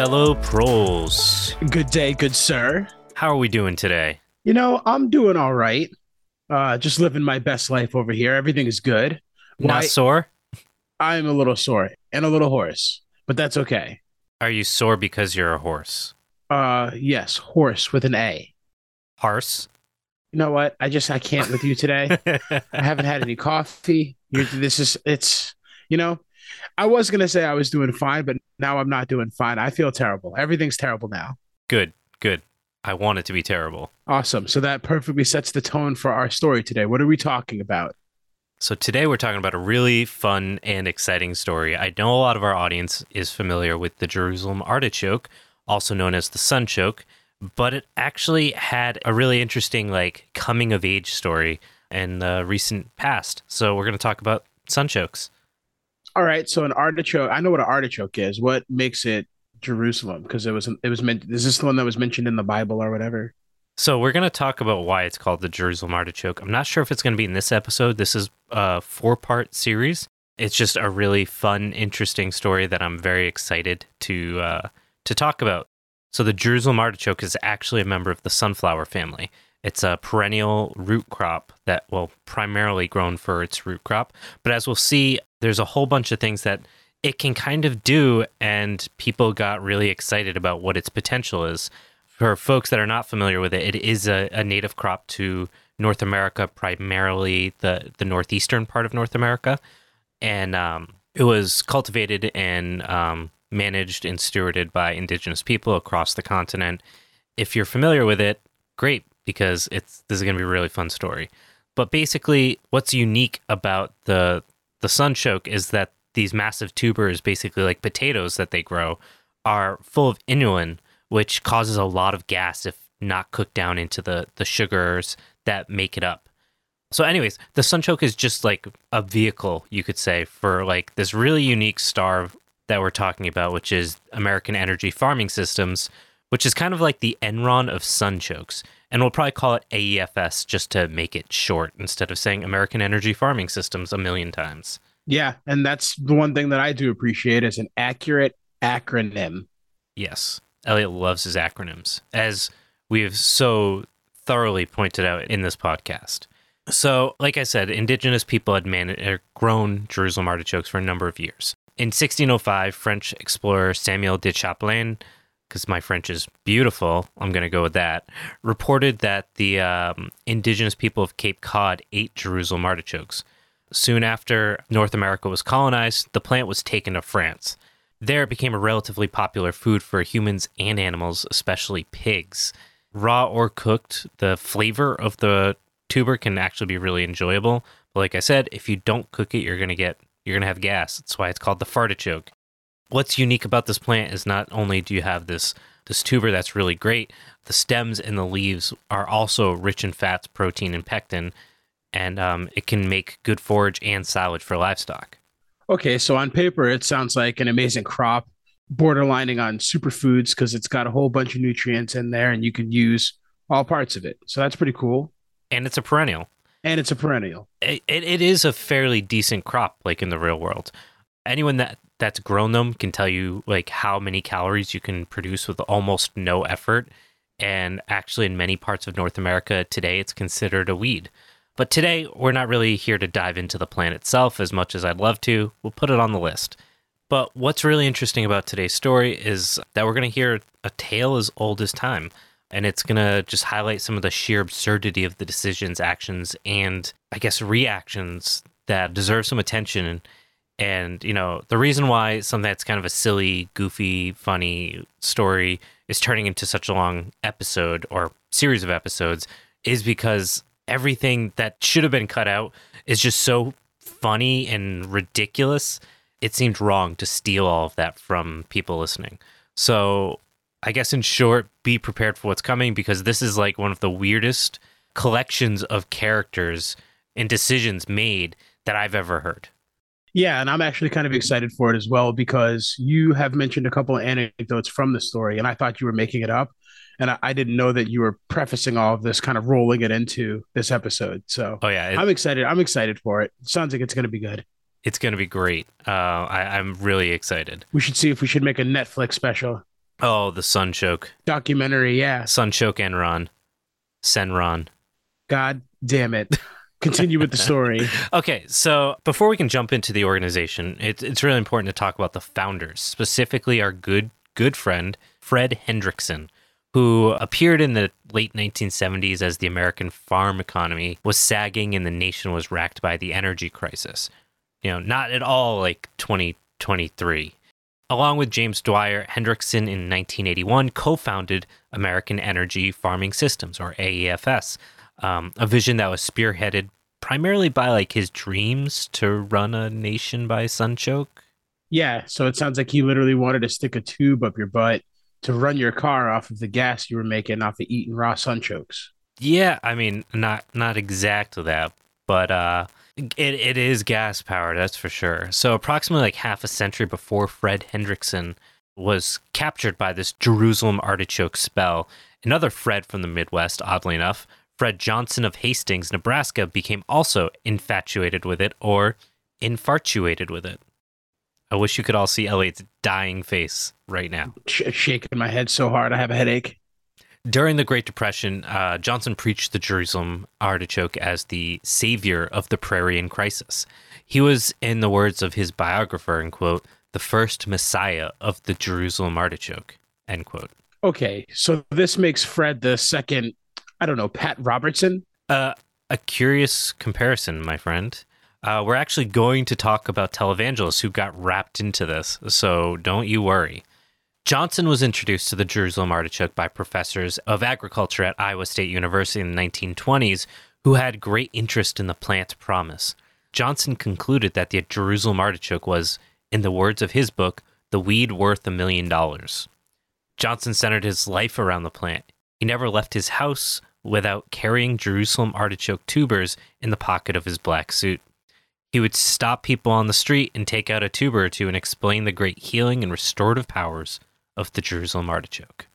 Fellow pros. Good day, good sir. How are we doing today? You know, I'm doing all right. Uh, just living my best life over here. Everything is good. Not Why- sore? I'm a little sore and a little hoarse, but that's okay. Are you sore because you're a horse? Uh, yes, horse with an A. Horse? You know what? I just I can't with you today. I haven't had any coffee. You're, this is it's you know, I was gonna say I was doing fine, but now I'm not doing fine. I feel terrible. Everything's terrible now. good, good. I want it to be terrible. Awesome. So that perfectly sets the tone for our story today. What are we talking about? So today we're talking about a really fun and exciting story. I know a lot of our audience is familiar with the Jerusalem artichoke, also known as the sunchoke, but it actually had a really interesting like coming of age story in the recent past. So we're going to talk about sunchokes. All right, so an artichoke. I know what an artichoke is. What makes it Jerusalem? Because it was it was meant. Is this the one that was mentioned in the Bible or whatever? So we're going to talk about why it's called the Jerusalem artichoke. I'm not sure if it's going to be in this episode. This is a four-part series. It's just a really fun, interesting story that I'm very excited to uh, to talk about. So the Jerusalem artichoke is actually a member of the sunflower family. It's a perennial root crop that, well, primarily grown for its root crop. But as we'll see, there's a whole bunch of things that it can kind of do, and people got really excited about what its potential is for folks that are not familiar with it, it is a, a native crop to North America, primarily the, the northeastern part of North America. And um, it was cultivated and um, managed and stewarded by indigenous people across the continent. If you're familiar with it, great, because it's this is going to be a really fun story. But basically, what's unique about the the sunchoke is that these massive tubers, basically like potatoes that they grow, are full of inulin, which causes a lot of gas if not cooked down into the the sugars that make it up. So, anyways, the sunchoke is just like a vehicle, you could say, for like this really unique star that we're talking about, which is American Energy Farming Systems, which is kind of like the Enron of sunchokes. And we'll probably call it AEFS just to make it short instead of saying American Energy Farming Systems a million times. Yeah, and that's the one thing that I do appreciate is an accurate acronym. Yes. Elliot loves his acronyms, as we have so thoroughly pointed out in this podcast. So, like I said, indigenous people had man- grown Jerusalem artichokes for a number of years. In 1605, French explorer Samuel de Champlain, because my French is beautiful, I'm going to go with that, reported that the um, indigenous people of Cape Cod ate Jerusalem artichokes. Soon after North America was colonized, the plant was taken to France. There, it became a relatively popular food for humans and animals, especially pigs. Raw or cooked, the flavor of the tuber can actually be really enjoyable. But like I said, if you don't cook it, you're gonna get you're gonna have gas. That's why it's called the fartichoke. What's unique about this plant is not only do you have this this tuber that's really great, the stems and the leaves are also rich in fats, protein, and pectin, and um, it can make good forage and silage for livestock. Okay, so on paper, it sounds like an amazing crop, borderlining on superfoods because it's got a whole bunch of nutrients in there and you can use all parts of it. So that's pretty cool. And it's a perennial. And it's a perennial. it, it, it is a fairly decent crop like in the real world anyone that that's grown them can tell you like how many calories you can produce with almost no effort. And actually in many parts of north america today it's considered a weed. But today we're not really here to dive into the plant itself as much as i'd love to. We'll put it on the list. But what's really interesting about today's story is that we're going to hear a tale as old as time. And it's going to just highlight some of the sheer absurdity of the decisions, actions, and I guess reactions that deserve some attention. And, you know, the reason why something that's kind of a silly, goofy, funny story is turning into such a long episode or series of episodes is because everything that should have been cut out is just so funny and ridiculous. It seemed wrong to steal all of that from people listening. So I guess in short, be prepared for what's coming because this is like one of the weirdest collections of characters and decisions made that I've ever heard. Yeah, and I'm actually kind of excited for it as well because you have mentioned a couple of anecdotes from the story, and I thought you were making it up. And I, I didn't know that you were prefacing all of this, kind of rolling it into this episode. So Oh yeah, it- I'm excited. I'm excited for it. Sounds like it's going to be good. It's going to be great. Uh, I, I'm really excited. We should see if we should make a Netflix special Oh, the Sunchoke. documentary. Yeah. Sunchoke Enron. Senron. God damn it. Continue with the story. Okay, so before we can jump into the organization, it's it's really important to talk about the founders, specifically our good good friend Fred Hendrickson, who appeared in the late 1970s as the American farm economy was sagging and the nation was racked by the energy crisis. You know, not at all like 2023. Along with James Dwyer, Hendrickson in 1981 co-founded American Energy Farming Systems, or AEFS, um, a vision that was spearheaded primarily by like his dreams to run a nation by Sunchoke. Yeah. So it sounds like he literally wanted to stick a tube up your butt to run your car off of the gas you were making off of eating raw sunchokes. Yeah, I mean, not not exactly that, but uh, it it is gas powered, that's for sure. So approximately like half a century before Fred Hendrickson was captured by this Jerusalem artichoke spell, another Fred from the Midwest, oddly enough, Fred Johnson of Hastings, Nebraska, became also infatuated with it or infartuated with it. I wish you could all see Elliot's dying face right now. Sh- shaking my head so hard I have a headache. During the Great Depression, uh, Johnson preached the Jerusalem artichoke as the savior of the prairie in crisis. He was, in the words of his biographer, and quote, the first messiah of the Jerusalem artichoke, end quote. Okay. So this makes Fred the second, I don't know, Pat Robertson. Uh, a curious comparison, my friend. Uh, we're actually going to talk about televangelists who got wrapped into this, so don't you worry. Johnson was introduced to the Jerusalem artichoke by professors of agriculture at Iowa State University in the 1920s who had great interest in the plant's promise. Johnson concluded that the Jerusalem artichoke was, in the words of his book, the weed worth a million dollars. Johnson centered his life around the plant. He never left his house without carrying Jerusalem artichoke tubers in the pocket of his black suit. He would stop people on the street and take out a tuber or two and explain the great healing and restorative powers of the Jerusalem artichoke.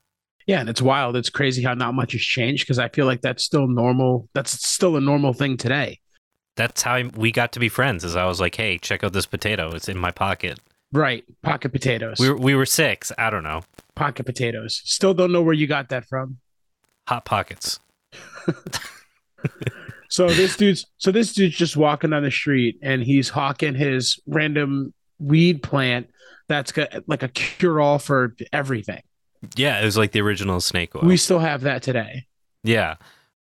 Yeah, and it's wild. It's crazy how not much has changed because I feel like that's still normal. That's still a normal thing today. That's how we got to be friends. As I was like, "Hey, check out this potato. It's in my pocket." Right. Pocket potatoes. We were, we were six. I don't know. Pocket potatoes. Still don't know where you got that from. Hot pockets. So this dude's so this dude's just walking on the street and he's hawking his random weed plant that's got like a cure all for everything. Yeah, it was like the original snake oil. We still have that today. Yeah.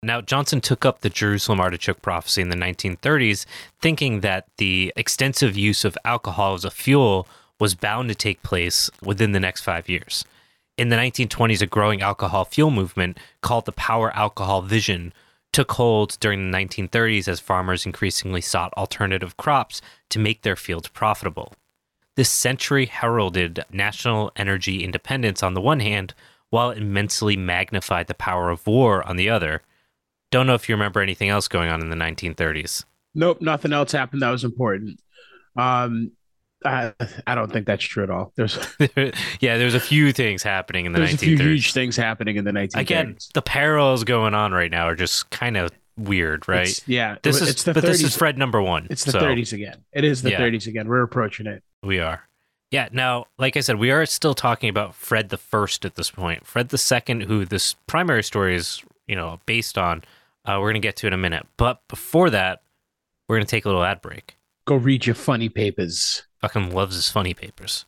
Now, Johnson took up the Jerusalem artichoke prophecy in the 1930s, thinking that the extensive use of alcohol as a fuel was bound to take place within the next five years. In the 1920s, a growing alcohol fuel movement called the Power Alcohol Vision took hold during the 1930s as farmers increasingly sought alternative crops to make their fields profitable. This century heralded national energy independence on the one hand, while it immensely magnified the power of war on the other. Don't know if you remember anything else going on in the 1930s. Nope, nothing else happened that was important. Um, I, I don't think that's true at all. There's yeah, there's a few things happening in the there's 1930s. a few huge things happening in the 1930s. Again, the parallels going on right now are just kind of weird, right? It's- yeah, this is the but 30s. this is Fred number one. It's the so 30s again. It is the Yeah. 30s again. We're approaching it. We are. Yeah. Now, like I said, we are still talking about Fred the First at this point. Fred the Second, who this primary story is, you know, based on. Uh, we're gonna get to in a minute, but before that, we're gonna take a little ad break. Go read your funny papers. Fucking loves his funny papers.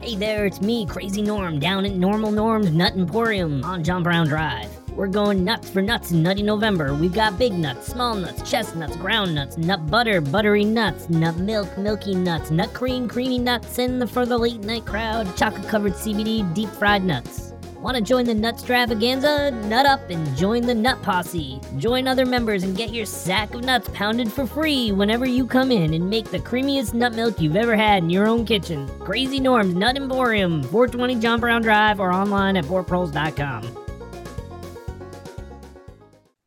Hey there, it's me, Crazy Norm, down at Normal Norm's Nut Emporium on John Brown Drive. We're going nuts for nuts in Nutty November. We've got big nuts, small nuts, chestnuts, ground nuts, nut butter, buttery nuts, nut milk, milky nuts, nut cream, creamy nuts, and for the late night crowd, chocolate covered CBD deep fried nuts. Want to join the Nutstravaganza? Nut up and join the Nut Posse. Join other members and get your sack of nuts pounded for free whenever you come in and make the creamiest nut milk you've ever had in your own kitchen. Crazy Norm's Nut Emporium, 420 John Brown Drive, or online at poorproles.com.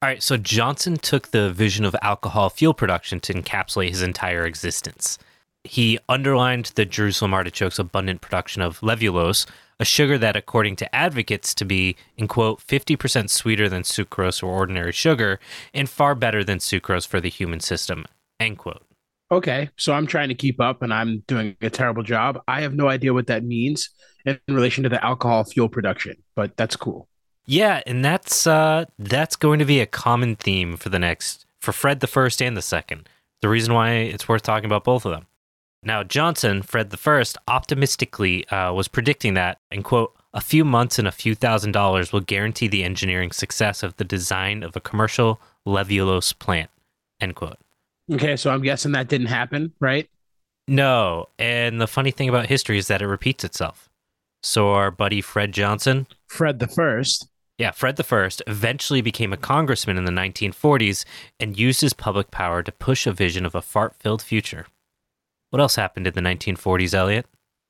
All right, so Johnson took the vision of alcohol fuel production to encapsulate his entire existence. He underlined the Jerusalem artichoke's abundant production of levulose, a sugar that, according to advocates, to be, in quote, 50% sweeter than sucrose or ordinary sugar, and far better than sucrose for the human system, end quote. Okay, so I'm trying to keep up and I'm doing a terrible job. I have no idea what that means in relation to the alcohol fuel production, but that's cool. Yeah, and that's uh that's going to be a common theme for the next for Fred the first and the second. The reason why it's worth talking about both of them. Now, Johnson, Fred the first, optimistically uh, was predicting that, and quote, a few months and a few thousand dollars will guarantee the engineering success of the design of a commercial levulose plant, end quote. Okay, so I'm guessing that didn't happen, right? No, and the funny thing about history is that it repeats itself. So our buddy Fred Johnson, Fred the first. yeah, Fred the First, eventually became a congressman in the 1940s and used his public power to push a vision of a fart-filled future. What else happened in the 1940s, Elliot?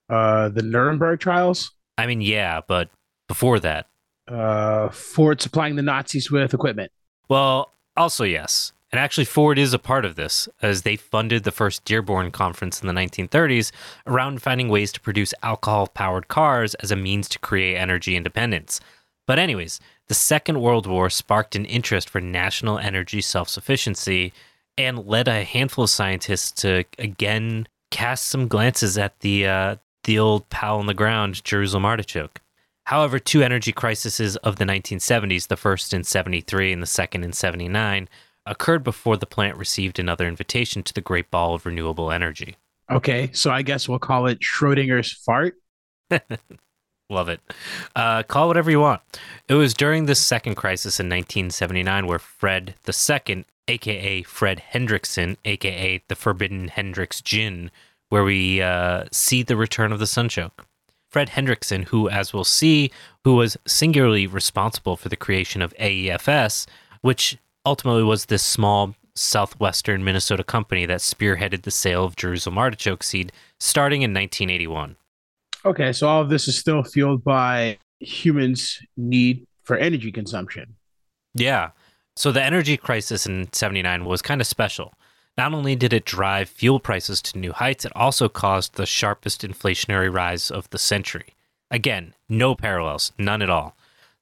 Uh, the Nuremberg trials. I mean, yeah, but before that, Uh, Ford supplying the Nazis with equipment. Well, also yes. And actually, Ford is a part of this, as they funded the first Dearborn Conference in the 1930s around finding ways to produce alcohol powered cars as a means to create energy independence. But, anyways, the Second World War sparked an interest for national energy self sufficiency and led a handful of scientists to again cast some glances at the, uh, the old pal on the ground, Jerusalem artichoke. However, two energy crises of the 1970s, the first in 73 and the second in 79, occurred before the plant received another invitation to the Great Ball of Renewable Energy. Okay, so I guess we'll call it Schrodinger's fart. Love it. Uh, call whatever you want. It was during this second crisis in 1979 where Fred II, aka Fred Hendrickson, aka the Forbidden Hendrix Gin, where we uh, see the return of the Sunchoke. Fred Hendrickson, who, as we'll see, who was singularly responsible for the creation of AEFS, which ultimately was this small southwestern Minnesota company that spearheaded the sale of Jerusalem artichoke seed starting in 1981. Okay, so all of this is still fueled by humans' need for energy consumption. Yeah. So the energy crisis in 79 was kind of special. Not only did it drive fuel prices to new heights, it also caused the sharpest inflationary rise of the century. Again, no parallels, none at all.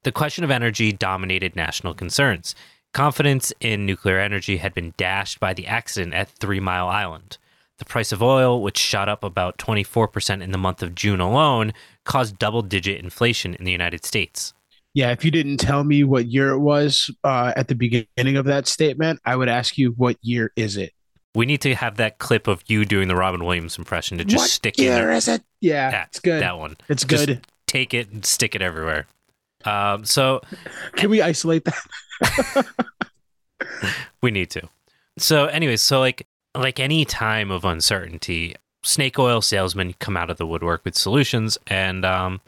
The question of energy dominated national concerns. Confidence in nuclear energy had been dashed by the accident at Three Mile Island. The price of oil, which shot up about 24% in the month of June alone, caused double digit inflation in the United States. Yeah, if you didn't tell me what year it was uh, at the beginning of that statement, I would ask you, what year is it? We need to have that clip of you doing the Robin Williams impression to just what stick in year there. is it? Yeah, That- it's good. That one. it's Just- good. Take it and stick it everywhere. Um, so Can we isolate that? we need to. So, anyways, so like like any time of uncertainty, snake oil salesmen come out of the woodwork with solutions, and um,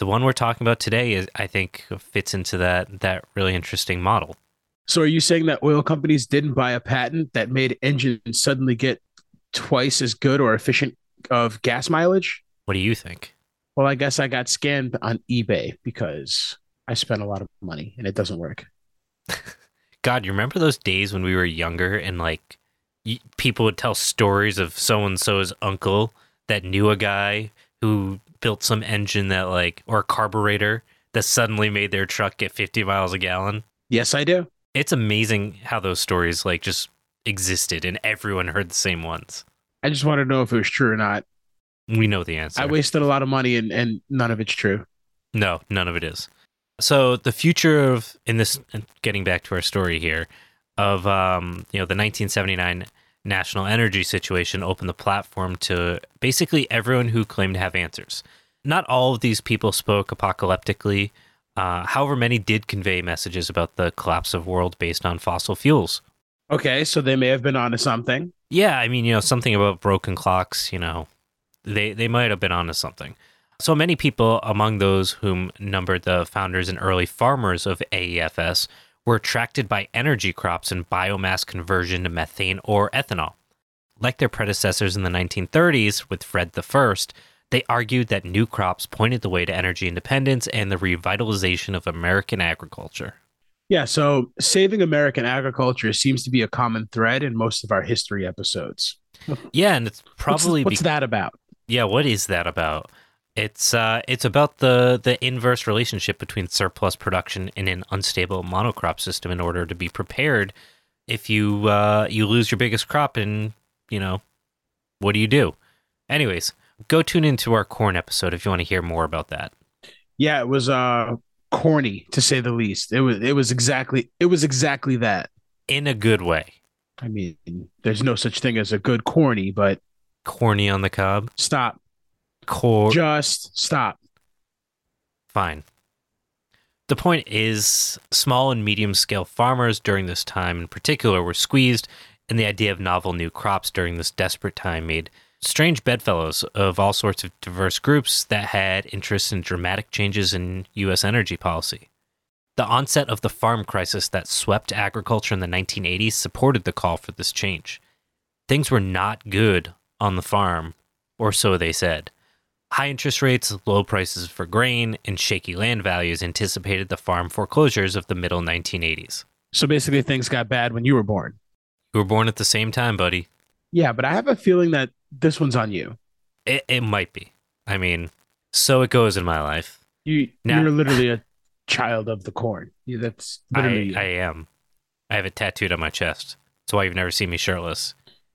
the one we're talking about today is, I think, fits into that that really interesting model. So, are you saying that oil companies didn't buy a patent that made engines suddenly get twice as good or efficient of gas mileage? What do you think? Well, I guess I got scammed on eBay because I spent a lot of money and it doesn't work. God, you remember those days when we were younger and like people would tell stories of so and so's uncle that knew a guy who built some engine that like or a carburetor that suddenly made their truck get 50 miles a gallon. Yes, I do. It's amazing how those stories like just existed and everyone heard the same ones. I just want to know if it was true or not. We know the answer. I wasted a lot of money and, and none of it's true. No, none of it is. So the future of in this getting back to our story here of um, you know the 1979 national energy situation opened the platform to basically everyone who claimed to have answers. Not all of these people spoke apocalyptically. Uh, however, many did convey messages about the collapse of world based on fossil fuels. Okay, so they may have been onto something. Yeah, I mean, you know, something about broken clocks, you know, they they might have been onto something. So many people, among those whom numbered the founders and early farmers of AEFS, were attracted by energy crops and biomass conversion to methane or ethanol. Like their predecessors in the 1930s with Fred I, they argued that new crops pointed the way to energy independence and the revitalization of American agriculture. Yeah, so saving American agriculture seems to be a common thread in most of our history episodes. Yeah, and it's What's- probably what's, be- that about? Yeah, what is that about? It's uh, it's about the the inverse relationship between surplus production and an unstable monocrop system. In order to be prepared, if you uh, you lose your biggest crop and you know, what do you do? Anyways, go tune into our corn episode if you want to hear more about that. Yeah, it was uh corny to say the least. It was it was exactly it was exactly that. In a good way. I mean, there's no such thing as a good corny, but Corny on the cob. stop. Cor- Just stop. Fine. The point is, small and medium scale farmers during this time in particular were squeezed, and the idea of novel new crops during this desperate time made strange bedfellows of all sorts of diverse groups that had interests in dramatic changes in U.S. energy policy. The onset of the farm crisis that swept agriculture in the 1980s supported the call for this change. Things were not good on the farm, or so they said. High interest rates, low prices for grain, and shaky land values anticipated the farm foreclosures of the middle 1980s. So basically, things got bad when you were born. You were born at the same time, buddy. Yeah, but I have a feeling that this one's on you. It, it might be. I mean, so it goes in my life. You Now- you're literally a child of the corn. You, that's I, literally you. I am. I have it tattooed on my chest. That's why you've never seen me shirtless.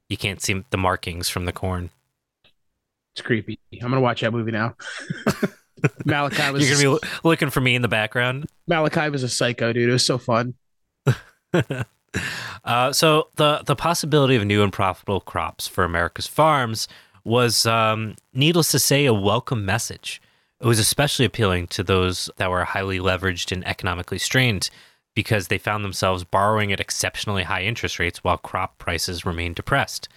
You can't see the markings from the corn. It's creepy. I'm gonna watch that movie now. Malachi was You're to be lo- looking for me in the background. Malachi was a psycho dude. It was so fun. uh, so the the possibility of new and profitable crops for America's farms was, um, needless to say, a welcome message. It was especially appealing to those that were highly leveraged and economically strained because they found themselves borrowing at exceptionally high interest rates while crop prices remained depressed.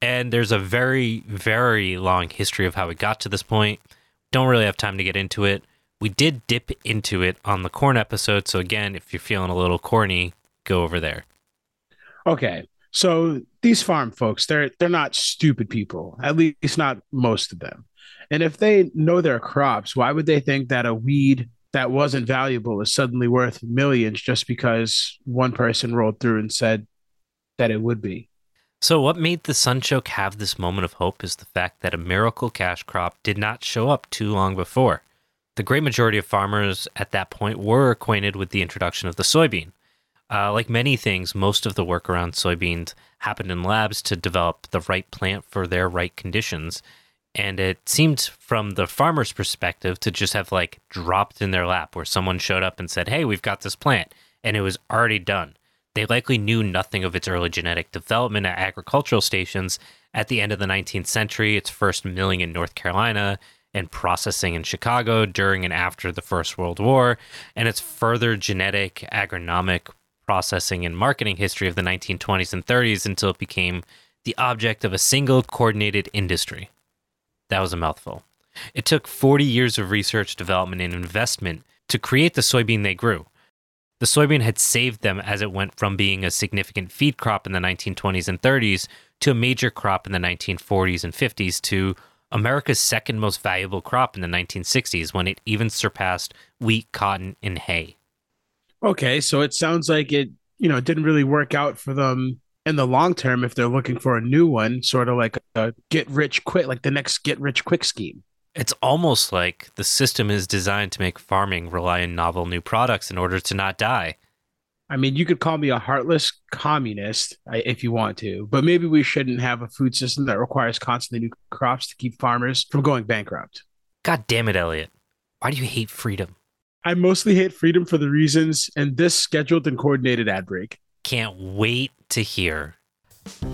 And there's a very, very long history of how we got to this point. Don't really have time to get into it. We did dip into it on the corn episode. So, again, if you're feeling a little corny, go over there. Okay. So these farm folks, they're they're not stupid people. At least not most of them. And if they know their crops, why would they think that a weed that wasn't valuable is suddenly worth millions just because one person rolled through and said that it would be? So, what made the Sunchoke have this moment of hope is the fact that a miracle cash crop did not show up too long before. The great majority of farmers at that point were acquainted with the introduction of the soybean. Uh, like many things, most of the work around soybeans happened in labs to develop the right plant for their right conditions. And it seemed from the farmer's perspective to just have like dropped in their lap where someone showed up and said, Hey, we've got this plant. And it was already done. They likely knew nothing of its early genetic development at agricultural stations at the end of the 19th century, its first milling in North Carolina, and processing in Chicago during and after the First World War, and its further genetic, agronomic, processing, and marketing history of the 1920s and 30s until it became the object of a single coordinated industry. That was a mouthful. It took 40 years of research, development, and investment to create the soybean they grew. The soybean had saved them as it went from being a significant feed crop in the 1920s and 30s to a major crop in the 1940s and 50s to America's second most valuable crop in the 1960s when it even surpassed wheat, cotton, and hay. Okay, so it sounds like it, you know, didn't really work out for them in the long term if they're looking for a new one, sort of like a get rich quick, like the next get rich quick scheme. It's almost like the system is designed to make farming rely on novel new products in order to not die. I mean, you could call me a heartless communist if you want to, but maybe we shouldn't have a food system that requires constantly new crops to keep farmers from going bankrupt. God damn it, Elliot. Why do you hate freedom? I mostly hate freedom for the reasons in this scheduled and coordinated ad break. Can't wait to hear.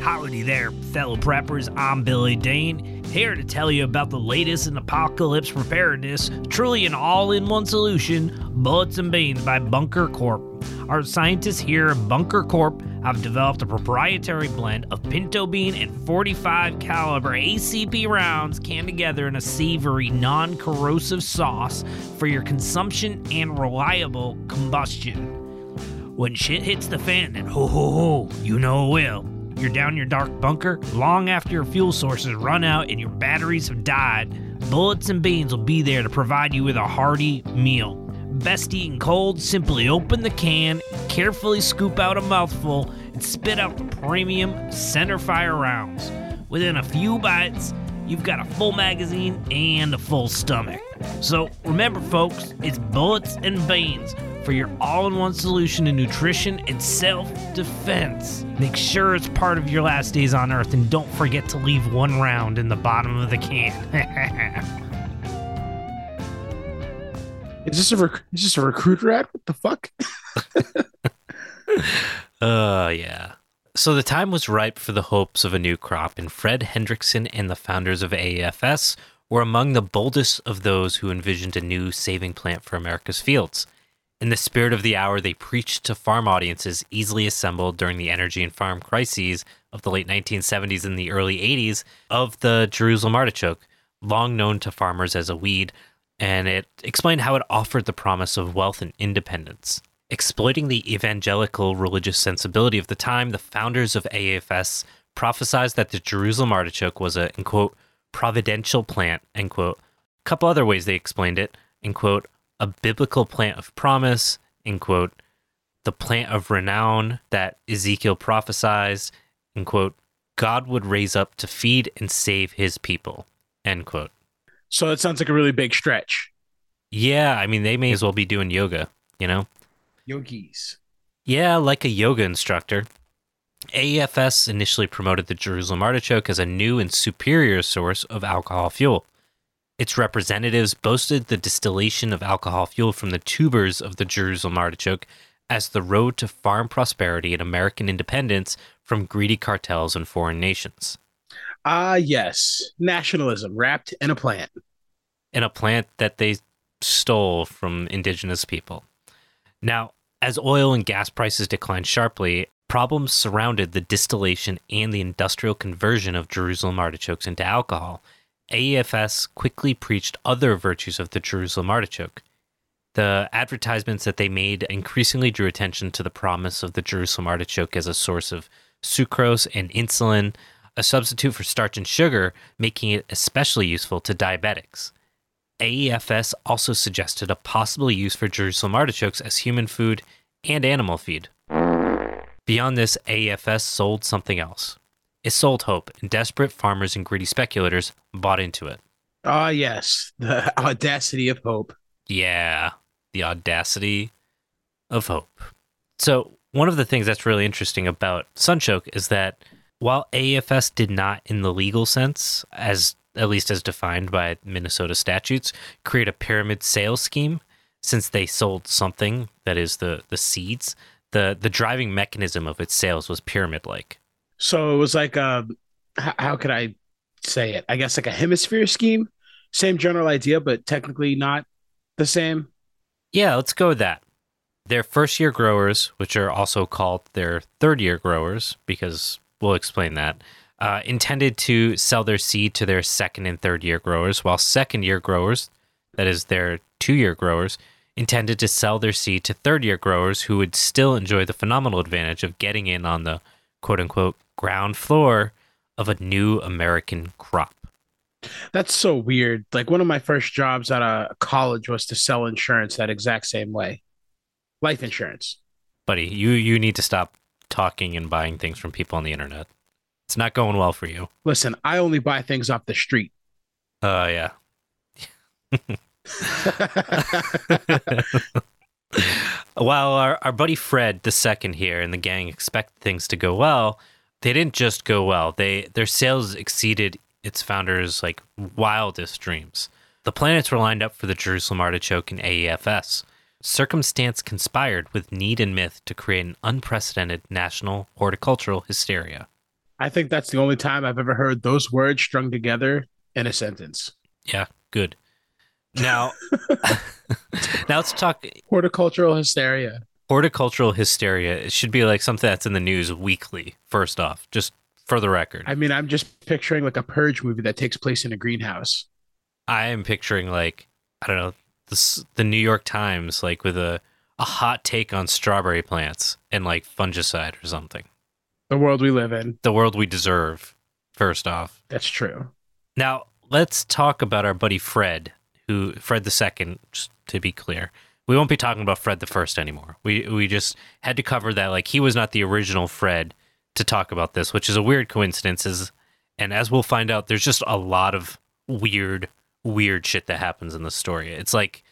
Howdy there, fellow preppers. I'm Billy Dane, here to tell you about the latest in apocalypse preparedness, truly an all in one solution Bullets and Beans by Bunker Corp. Our scientists here at Bunker Corp have developed a proprietary blend of pinto bean and 45 caliber ACP rounds canned together in a savory, non corrosive sauce for your consumption and reliable combustion. When shit hits the fan, then ho ho ho, you know it will. You're down in your dark bunker long after your fuel sources run out and your batteries have died. Bullets and Beans will be there to provide you with a hearty meal. Best eaten cold, simply open the can, carefully scoop out a mouthful, and spit out the premium center fire rounds. Within a few bites, you've got a full magazine and a full stomach. So remember, folks, it's Bullets and Beans for your all in one solution to nutrition and self defense. Make sure it's part of your last days on Earth and don't forget to leave one round in the bottom of the can. Is this a rec- is this a recruiter ad? What the fuck? Uh, yeah. So the time was ripe for the hopes of a new crop, and Fred Hendrickson and the founders of AEFS were among the boldest of those who envisioned a new saving plant for America's fields. In the spirit of the hour, they preached to farm audiences easily assembled during the energy and farm crises of the late 1970s and the early 80s of the Jerusalem artichoke, long known to farmers as a weed, and it explained how it offered the promise of wealth and independence. Exploiting the evangelical religious sensibility of the time, the founders of AEFS prophesied that the Jerusalem artichoke was a, in quote, providential plant, end quote. A couple other ways they explained it, in quote, a biblical plant of promise, in quote, the plant of renown that Ezekiel prophesied, in quote, God would raise up to feed and save his people, end quote. So that sounds like a really big stretch. Yeah, I mean, they may as well be doing yoga, you know? Yogis. Yeah, like a yoga instructor. AEFS initially promoted the Jerusalem artichoke as a new and superior source of alcohol fuel. Its representatives boasted the distillation of alcohol fuel from the tubers of the Jerusalem artichoke as the road to farm prosperity and American independence from greedy cartels and foreign nations. Ah, yes. Nationalism wrapped in a plant. In a plant that they stole from indigenous people. Now, as oil and gas prices declined sharply, problems surrounded the distillation and the industrial conversion of Jerusalem artichokes into alcohol. AEFS quickly preached other virtues of the Jerusalem artichoke. The advertisements that they made increasingly drew attention to the promise of the Jerusalem artichoke as a source of sucrose and inulin, a substitute for starch and sugar, making it especially useful to diabetics. AEFS also suggested a possible use for Jerusalem artichokes as human food and animal feed. Beyond this, AEFS sold something else. It sold hope, and desperate farmers and greedy speculators bought into it. Ah, yes. The audacity of hope. Yeah, the audacity of hope. So, one of the things that's really interesting about Sunchoke is that while AFS did not, in the legal sense, as at least as defined by Minnesota statutes, create a pyramid sales scheme, since they sold something that is the the seeds, the the driving mechanism of its sales was pyramid like. So it was like a, h- how could I say it? I guess like a hemisphere scheme. Same general idea, but technically not the same. Yeah, let's go with that. Their first year growers, which are also called their third year growers, because we'll explain that, uh, intended to sell their seed to their second and third year growers, while second year growers, that is their two year growers, intended to sell their seed to third year growers who would still enjoy the phenomenal advantage of getting in on the quote unquote ground floor of a new American crop. That's so weird. Like one of my first jobs out of college was to sell insurance that exact same way. Life insurance. Buddy, you, you need to stop talking and buying things from people on the internet. It's not going well for you. Listen, I only buy things off the street. Uh, yeah. While our, our buddy Fred the second here and the gang expect things to go well, they didn't just go well. They their sales exceeded its founders' like wildest dreams. The planets were lined up for the Jerusalem artichoke and AEFS. Circumstance conspired with need and myth to create an unprecedented national horticultural hysteria. I think that's the only time I've ever heard those words strung together in a sentence. Yeah, good. Now, now let's talk Horticultural hysteria. Horticultural hysteria. It should be like something that's in the news weekly. First off, just for the record, I mean, I'm just picturing like a purge movie that takes place in a greenhouse. I am picturing like I don't know the the New York Times like with a a hot take on strawberry plants and like fungicide or something. The world we live in. The world we deserve. First off, That's true. now let's talk about our buddy Fred, who Fred the second. Just to be clear, we won't be talking about Fred the first anymore. We we just had to cover that like he was not the original Fred to talk about this, which is a weird coincidence. Is and as we'll find out, there's just a lot of weird, weird shit that happens in the story. It's like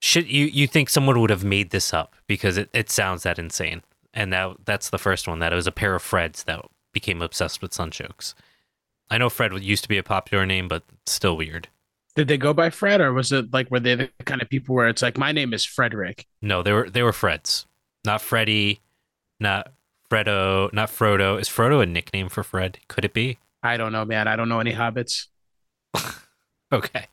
should you you think someone would have made this up because it, it sounds that insane. And that that's the first one that it was a pair of Freds that became obsessed with sunchokes. I know Fred used to be a popular name, but still weird. Did they go by Fred, or was it like were they the kind of people where it's like my name is Frederick? No, they were they were Freds, not Freddy, not Fredo, not Frodo. Is Frodo a nickname for Fred? Could it be? I don't know, man. I don't know any hobbits. Okay.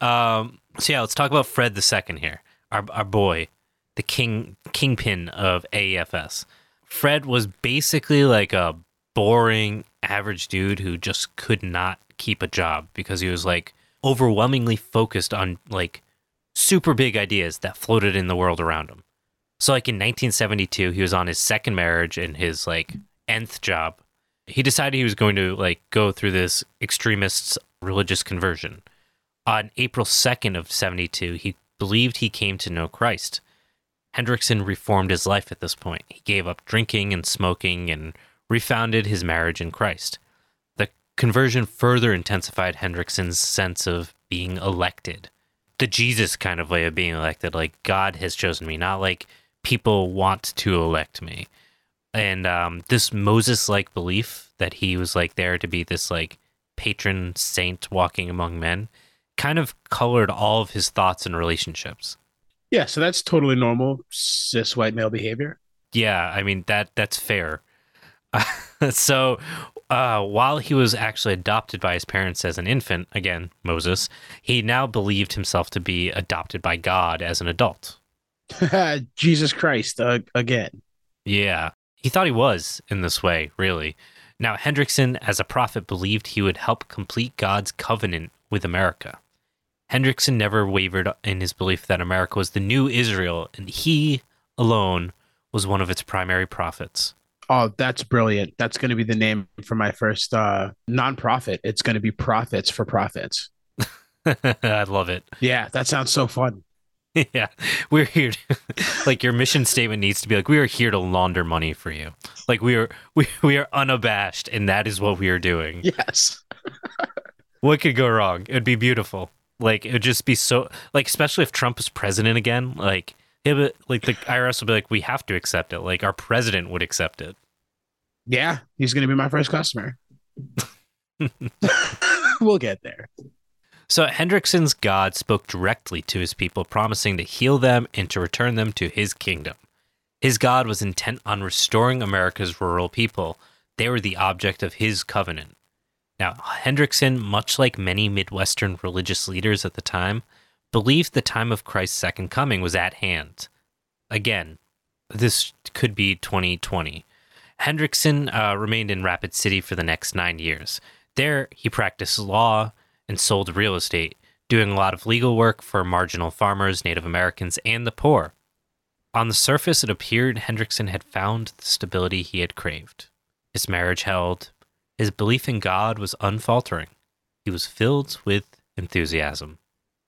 Um, so yeah, let's talk about Fred the second here. Our our boy, the king kingpin of AEFS. Fred was basically like a boring average dude who just could not keep a job because he was like overwhelmingly focused on like super big ideas that floated in the world around him. So like in 1972, he was on his second marriage and his like nth job. He decided he was going to like go through this extremist's religious conversion. On April 2nd of 72, he believed he came to know Christ. Hendrickson reformed his life at this point. He gave up drinking and smoking and refounded his marriage in Christ. Conversion further intensified Hendrickson's sense of being elected. The Jesus kind of way of being elected, like God has chosen me, not like people want to elect me. And um, this Moses like belief that he was like there to be this like patron saint walking among men kind of colored all of his thoughts and relationships. Yeah, so that's totally normal cis white male behavior. Yeah, I mean that that's fair. so uh, while he was actually adopted by his parents as an infant, again Moses, he now believed himself to be adopted by God as an adult. Jesus Christ uh, again. Yeah, he thought he was in this way, really. Now Hendrickson, as a prophet, believed he would help complete God's covenant with America. Hendrickson never wavered in his belief that America was the new Israel and he alone was one of its primary prophets. Oh, that's brilliant. That's going to be the name for my first uh, nonprofit. It's going to be Profits for Profits. I love it. Yeah, that sounds so fun. yeah, we're here. To, like your mission statement needs to be like we are here to launder money for you. Like we are we we are unabashed, and that is what we are doing. Yes. what could go wrong? It'd be beautiful. Like it would just be so like especially if Trump is president again. Like it like the IRS will be like we have to accept it. Like our president would accept it. Yeah, he's going to be my first customer. we'll get there. So Hendrickson's God spoke directly to his people, promising to heal them and to return them to his kingdom. His God was intent on restoring America's rural people. They were the object of his covenant. Now, Hendrickson, much like many Midwestern religious leaders at the time, believed the time of Christ's second coming was at hand. Again, this could be 2020. Hendrickson uh, remained in Rapid City for the next nine years. There, he practiced law and sold real estate, doing a lot of legal work for marginal farmers, Native Americans, and the poor. On the surface, it appeared Hendrickson had found the stability he had craved. His marriage held, his belief in God was unfaltering. He was filled with enthusiasm.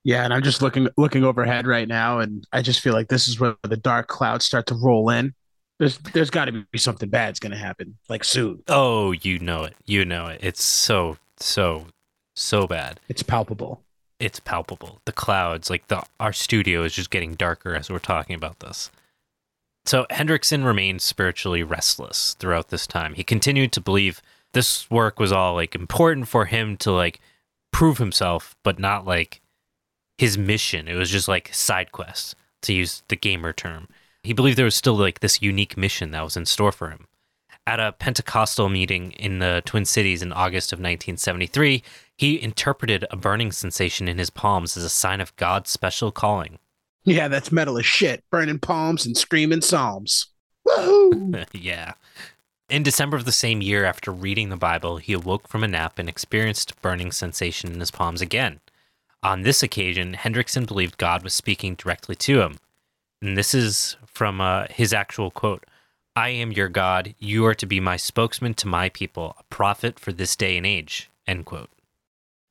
Yeah, and I'm just looking looking overhead right now, and I just feel like this is where the dark clouds start to roll in. There's there's got to be something bad's going to happen, like soon. Oh, you know it. You know it. It's so so so bad. It's palpable. It's palpable. The clouds, like the our studio is just getting darker as we're talking about this. So Hendrickson remained spiritually restless throughout this time. He continued to believe this work was all like important for him to like prove himself, but not like his mission. It was just like side quests, to use the gamer term. He believed there was still like this unique mission that was in store for him. At a Pentecostal meeting in the Twin Cities in August of 1973, he interpreted a burning sensation in his palms as a sign of God's special calling. Yeah, that's metal as shit. Burning palms and screaming psalms. Woohoo! yeah. In December of the same year, after reading the Bible, he awoke from a nap and experienced a burning sensation in his palms again. On this occasion, Hendrickson believed God was speaking directly to him. And this is from uh, his actual quote I am your God. You are to be my spokesman to my people, a prophet for this day and age. End quote.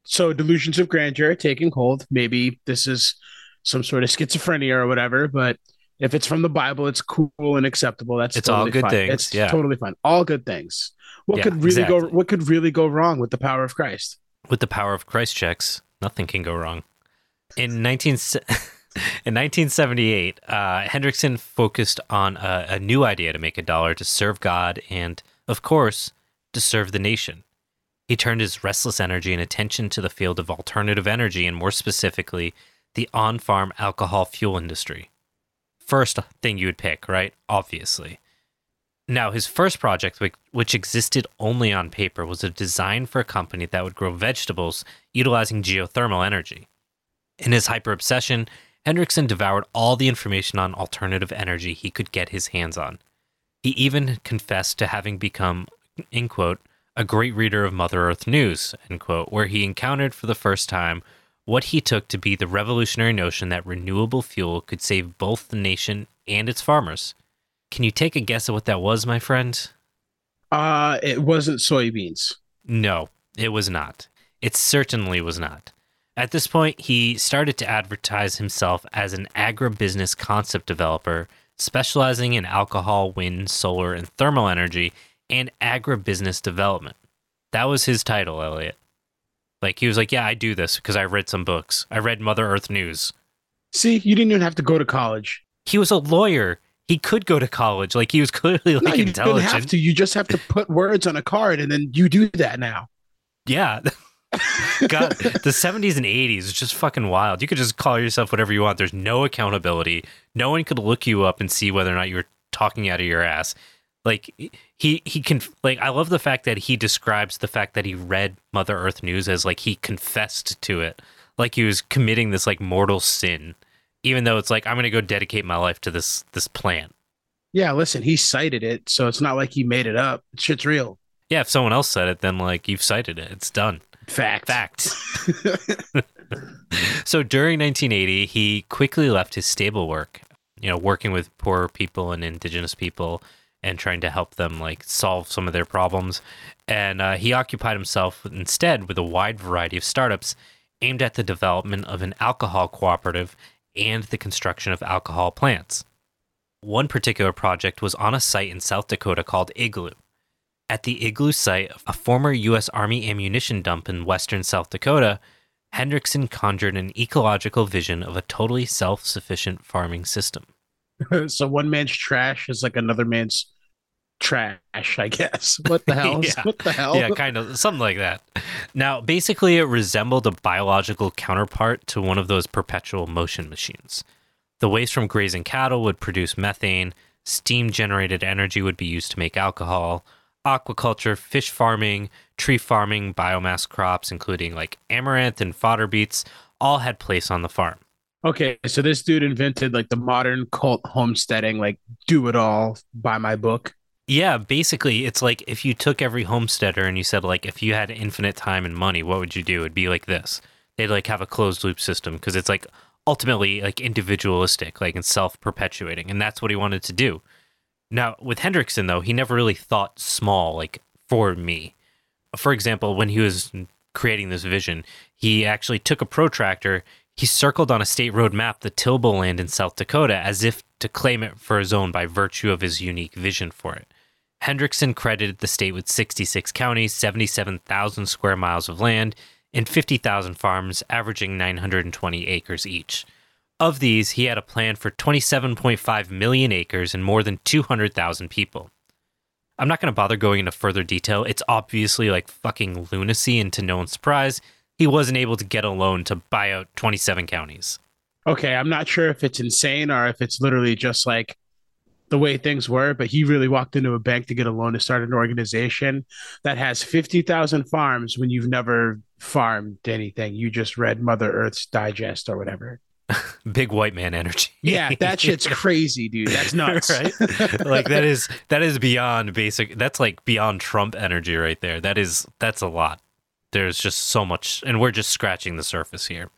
So, delusions of grandeur taking hold. Maybe this is some sort of schizophrenia or whatever, but if it's from the Bible, it's cool and acceptable. That's it's totally all good fine. things. It's yeah. totally fine. All good things. What Yeah, could really go? What could really go wrong with the power of Christ? With the power of Christ checks, nothing can go wrong. In 19... In 1978, uh, Hendrickson focused on a, a new idea to make a dollar to serve God and, of course, to serve the nation. He turned his restless energy and attention to the field of alternative energy and, more specifically, the on farm alcohol fuel industry. First thing you would pick, right? Obviously. Now, his first project, which, existed only on paper, was a design for a company that would grow vegetables utilizing geothermal energy. In his hyper obsession, Hendrickson devoured all the information on alternative energy he could get his hands on. He even confessed to having become, in quote, a great reader of Mother Earth news, end quote, where he encountered for the first time what he took to be the revolutionary notion that renewable fuel could save both the nation and its farmers. Can you take a guess at what that was, my friend? Uh, it wasn't soybeans. No, it was not. It certainly was not. At this point, he started to advertise himself as an agribusiness concept developer specializing in alcohol, wind, solar, and thermal energy and agribusiness development. That was his title, Elliot. Like he was like, "Yeah, I do this because I read some books. I read Mother Earth News." See, you didn't even have to go to college. He was a lawyer. He could go to college. Like he was clearly like no, you intelligent. don't have to. You just have to put words on a card, and then you do that now. Yeah. God, the 70s and 80s is just fucking wild. You could just call yourself whatever you want. There's no accountability. No one could look you up and see whether or not you were talking out of your ass. Like he he can like I love the fact that he describes the fact that he read Mother Earth News as like he confessed to it. Like he was committing this like mortal sin. Even though it's like I'm going to go dedicate my life to this this plant. Yeah, listen, he cited it, so it's not like he made it up. Shit's real. Yeah, if someone else said it then like you've cited it. It's done. Fact. Fact. so during 1980, he quickly left his stable work, you know, working with poor people and indigenous people and trying to help them like solve some of their problems. And uh, he occupied himself instead with a wide variety of startups aimed at the development of an alcohol cooperative and the construction of alcohol plants. One particular project was on a site in South Dakota called Igloo. At the Igloo site, a former U.S. Army ammunition dump in western South Dakota, Hendrickson conjured an ecological vision of a totally self sufficient farming system. so one man's trash is like another man's trash, I guess. What the hell? Yeah. What the hell? Yeah, kind of something like that. Now, basically, it resembled a biological counterpart to one of those perpetual motion machines. The waste from grazing cattle would produce methane, steam generated energy would be used to make alcohol, aquaculture, fish farming, tree farming, biomass crops, including like amaranth and fodder beets, all had place on the farm. Okay, so this dude invented like the modern cult homesteading, like do it all by my book. Yeah, basically, it's like if you took every homesteader and you said, like, if you had infinite time and money, what would you do? It'd be like this. They'd like have a closed loop system because it's like ultimately like individualistic, like and self perpetuating. And that's what he wanted to do. Now, with Hendrickson, though, he never really thought small, like for me. For example, when he was creating this vision, he actually took a protractor, he circled on a state road map the tillable land in South Dakota as if to claim it for his own by virtue of his unique vision for it. Hendrickson credited the state with 66 counties, 77,000 square miles of land, and 50,000 farms, averaging 920 acres each. Of these, he had a plan for 27.5 million acres and more than 200,000 people. I'm not going to bother going into further detail. It's obviously like fucking lunacy, and to no one's surprise, he wasn't able to get a loan to buy out 27 counties. Okay, I'm not sure if it's insane or if it's literally just like the way things were, but he really walked into a bank to get a loan to start an organization that has 50,000 farms when you've never farmed anything. You just read Mother Earth's Digest or whatever. Big white man energy. Yeah, that shit's crazy, dude. That's nuts. right? Like that is that is beyond basic. That's like beyond Trump energy right there. That is that's a lot. There's just so much, and we're just scratching the surface here.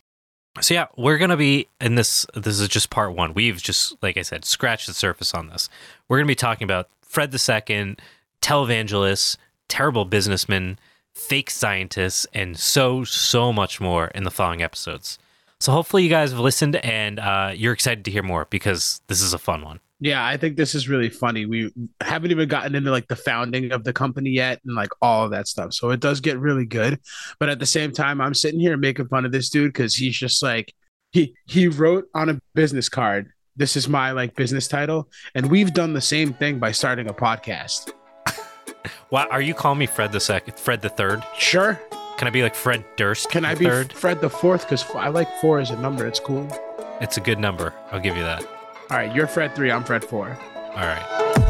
So yeah, we're gonna be in this. This is just part one. We've just, like I said, scratched the surface on this. We're gonna be talking about Fred II, televangelists, terrible businessmen, fake scientists, and so so much more in the following episodes. So hopefully you guys have listened and uh, you're excited to hear more because this is a fun one. Yeah, I think this is really funny. We haven't even gotten into like the founding of the company yet and like all of that stuff. So it does get really good. But at the same time, I'm sitting here making fun of this dude because he's just like he he wrote on a business card, "This is my like business title," and we've done the same thing by starting a podcast. Why are you calling me Fred the second, Fred the third? Sure. Can I be like Fred Durst? Can I be third? Fred the fourth? Because I like four as a number. It's cool. It's a good number. I'll give you that. All right, you're Fred three. I'm Fred four. All right.